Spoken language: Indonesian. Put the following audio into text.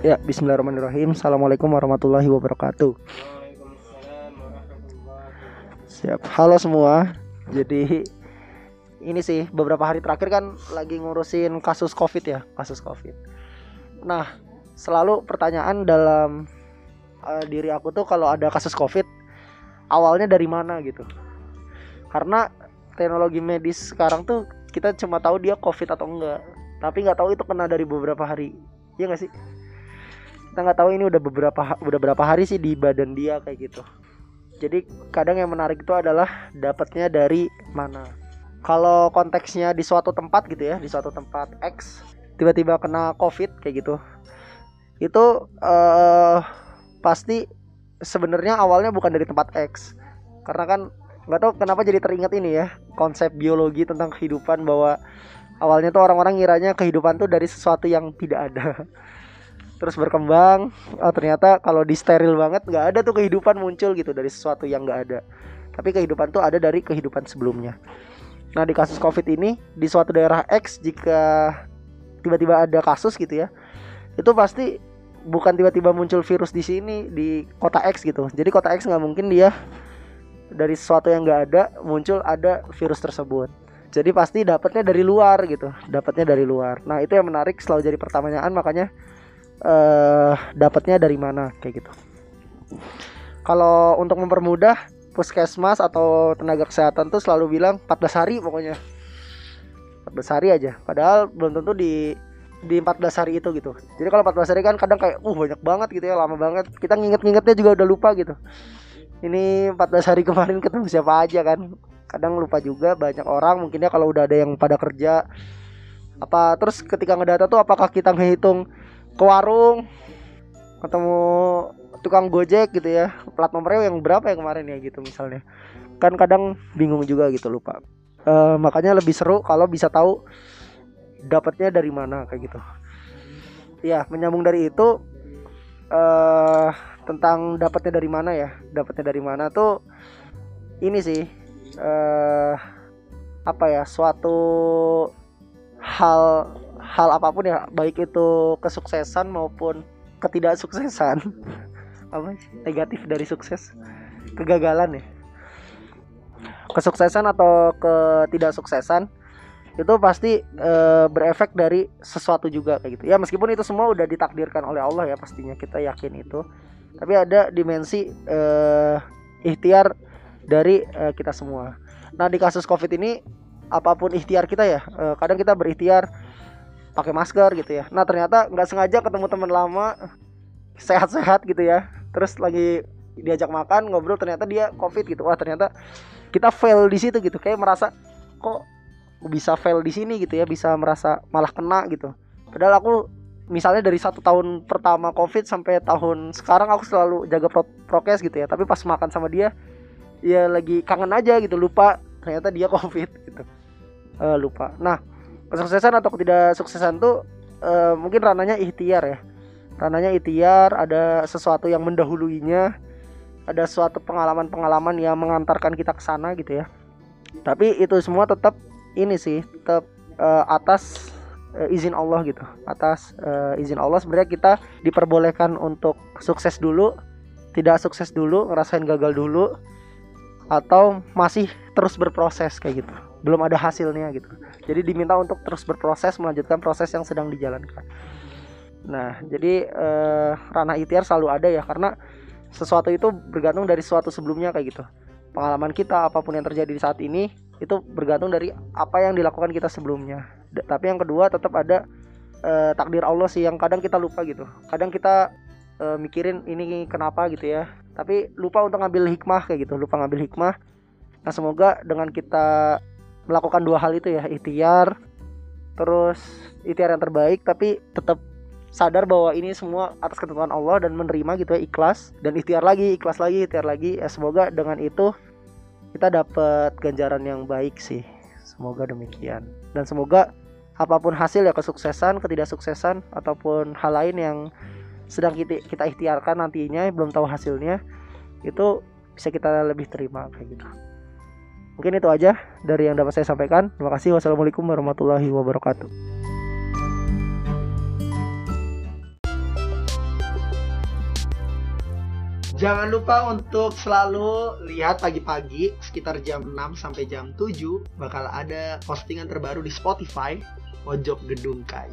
Ya, bismillahirrahmanirrahim. Assalamualaikum warahmatullahi wabarakatuh. Siap. Halo semua. Jadi ini sih beberapa hari terakhir kan lagi ngurusin kasus Covid ya, kasus Covid. Nah, selalu pertanyaan dalam uh, diri aku tuh kalau ada kasus Covid awalnya dari mana gitu. Karena teknologi medis sekarang tuh kita cuma tahu dia Covid atau enggak, tapi nggak tahu itu kena dari beberapa hari. Iya nggak sih? Kita nggak tahu ini udah beberapa udah berapa hari sih di badan dia kayak gitu. Jadi kadang yang menarik itu adalah dapatnya dari mana. Kalau konteksnya di suatu tempat gitu ya di suatu tempat X tiba-tiba kena covid kayak gitu itu uh, pasti sebenarnya awalnya bukan dari tempat X. Karena kan nggak tahu kenapa jadi teringat ini ya konsep biologi tentang kehidupan bahwa awalnya tuh orang-orang ngiranya kehidupan tuh dari sesuatu yang tidak ada terus berkembang oh ternyata kalau di steril banget nggak ada tuh kehidupan muncul gitu dari sesuatu yang nggak ada. Tapi kehidupan tuh ada dari kehidupan sebelumnya. Nah di kasus covid ini di suatu daerah X jika tiba-tiba ada kasus gitu ya itu pasti bukan tiba-tiba muncul virus di sini di kota X gitu. Jadi kota X nggak mungkin dia dari sesuatu yang nggak ada muncul ada virus tersebut. Jadi pasti dapatnya dari luar gitu dapatnya dari luar. Nah itu yang menarik selalu jadi pertanyaan makanya uh, dapatnya dari mana kayak gitu. Kalau untuk mempermudah puskesmas atau tenaga kesehatan tuh selalu bilang 14 hari pokoknya. 14 hari aja. Padahal belum tentu di di 14 hari itu gitu. Jadi kalau 14 hari kan kadang kayak uh banyak banget gitu ya, lama banget. Kita nginget-ngingetnya juga udah lupa gitu. Ini 14 hari kemarin ketemu siapa aja kan. Kadang lupa juga banyak orang mungkinnya kalau udah ada yang pada kerja apa terus ketika ngedata tuh apakah kita ngehitung ke warung ketemu tukang gojek gitu ya. Plat nomornya yang berapa ya kemarin ya gitu misalnya. Kan kadang bingung juga gitu lupa. Uh, makanya lebih seru kalau bisa tahu dapatnya dari mana kayak gitu. Ya menyambung dari itu uh, tentang dapatnya dari mana ya. Dapatnya dari mana tuh ini sih uh, apa ya suatu hal hal apa pun ya baik itu kesuksesan maupun ketidaksuksesan. Apa negatif dari sukses. Kegagalan ya. Kesuksesan atau ketidaksuksesan itu pasti e, berefek dari sesuatu juga kayak gitu. Ya meskipun itu semua udah ditakdirkan oleh Allah ya pastinya kita yakin itu. Tapi ada dimensi e, ikhtiar dari e, kita semua. Nah di kasus covid ini apa pun ikhtiar kita ya e, kadang kita berikhtiar pakai masker gitu ya. Nah ternyata nggak sengaja ketemu teman lama sehat-sehat gitu ya. Terus lagi diajak makan ngobrol ternyata dia covid gitu. Wah ternyata kita fail di situ gitu. Kayak merasa kok bisa fail di sini gitu ya? Bisa merasa malah kena gitu. Padahal aku misalnya dari satu tahun pertama covid sampai tahun sekarang aku selalu jaga pro prokes gitu ya. Tapi pas makan sama dia ya lagi kangen aja gitu. Lupa ternyata dia covid gitu. Uh, lupa. Nah kesuksesan atau ketidaksuksesan tuh uh, mungkin rananya ikhtiar ya. Rananya ikhtiar ada sesuatu yang mendahuluinya ada suatu pengalaman-pengalaman yang mengantarkan kita ke sana gitu ya. Tapi itu semua tetap ini sih tetap uh, atas uh, izin Allah gitu. Atas uh, izin Allah. Sebenarnya kita diperbolehkan untuk sukses dulu tidak sukses dulu ngerasain gagal dulu atau masih terus berproses kayak gitu belum ada hasilnya gitu. Jadi diminta untuk terus berproses melanjutkan proses yang sedang dijalankan. Nah jadi eh, ranah ikhtiar selalu ada ya karena sesuatu itu bergantung dari sesuatu sebelumnya kayak gitu. Pengalaman kita apa pun yang terjadi di saat ini itu bergantung dari apa yang dilakukan kita sebelumnya. D tapi yang kedua tetap ada eh, takdir Allah sih yang kadang kita lupa gitu. Kadang kita eh, mikirin ini kenapa gitu ya. Tapi lupa untuk ngambil hikmah kayak gitu. Lupa ngambil hikmah. Nah semoga dengan kita melakukan dua hal itu ya ikhtiar terus ikhtiar yang terbaik tapi tetap sadar bahwa ini semua atas ketentuan Allah dan menerima gitu ya ikhlas. Dan ikhtiar lagi ikhlas lagi ikhtiar lagi. Ya semoga dengan itu kita dapat ganjaran yang baik sih. Semoga demikian. Dan semoga apa pun hasil ya kesuksesan ketidaksuksesan ataupun hal lain yang sedang kita, kita ikhtiarkan nantinya belum tahu hasilnya itu bisa kita lebih terima kayak gitu Mungkin itu aja dari yang dapat saya sampaikan. Terima kasih. Wassalamualaikum warahmatullahi wabarakatuh. Jangan lupa untuk selalu lihat pagi-pagi sekitar jam 6 sampai jam 7 bakal ada postingan terbaru di Spotify Pojok Gedung Kai.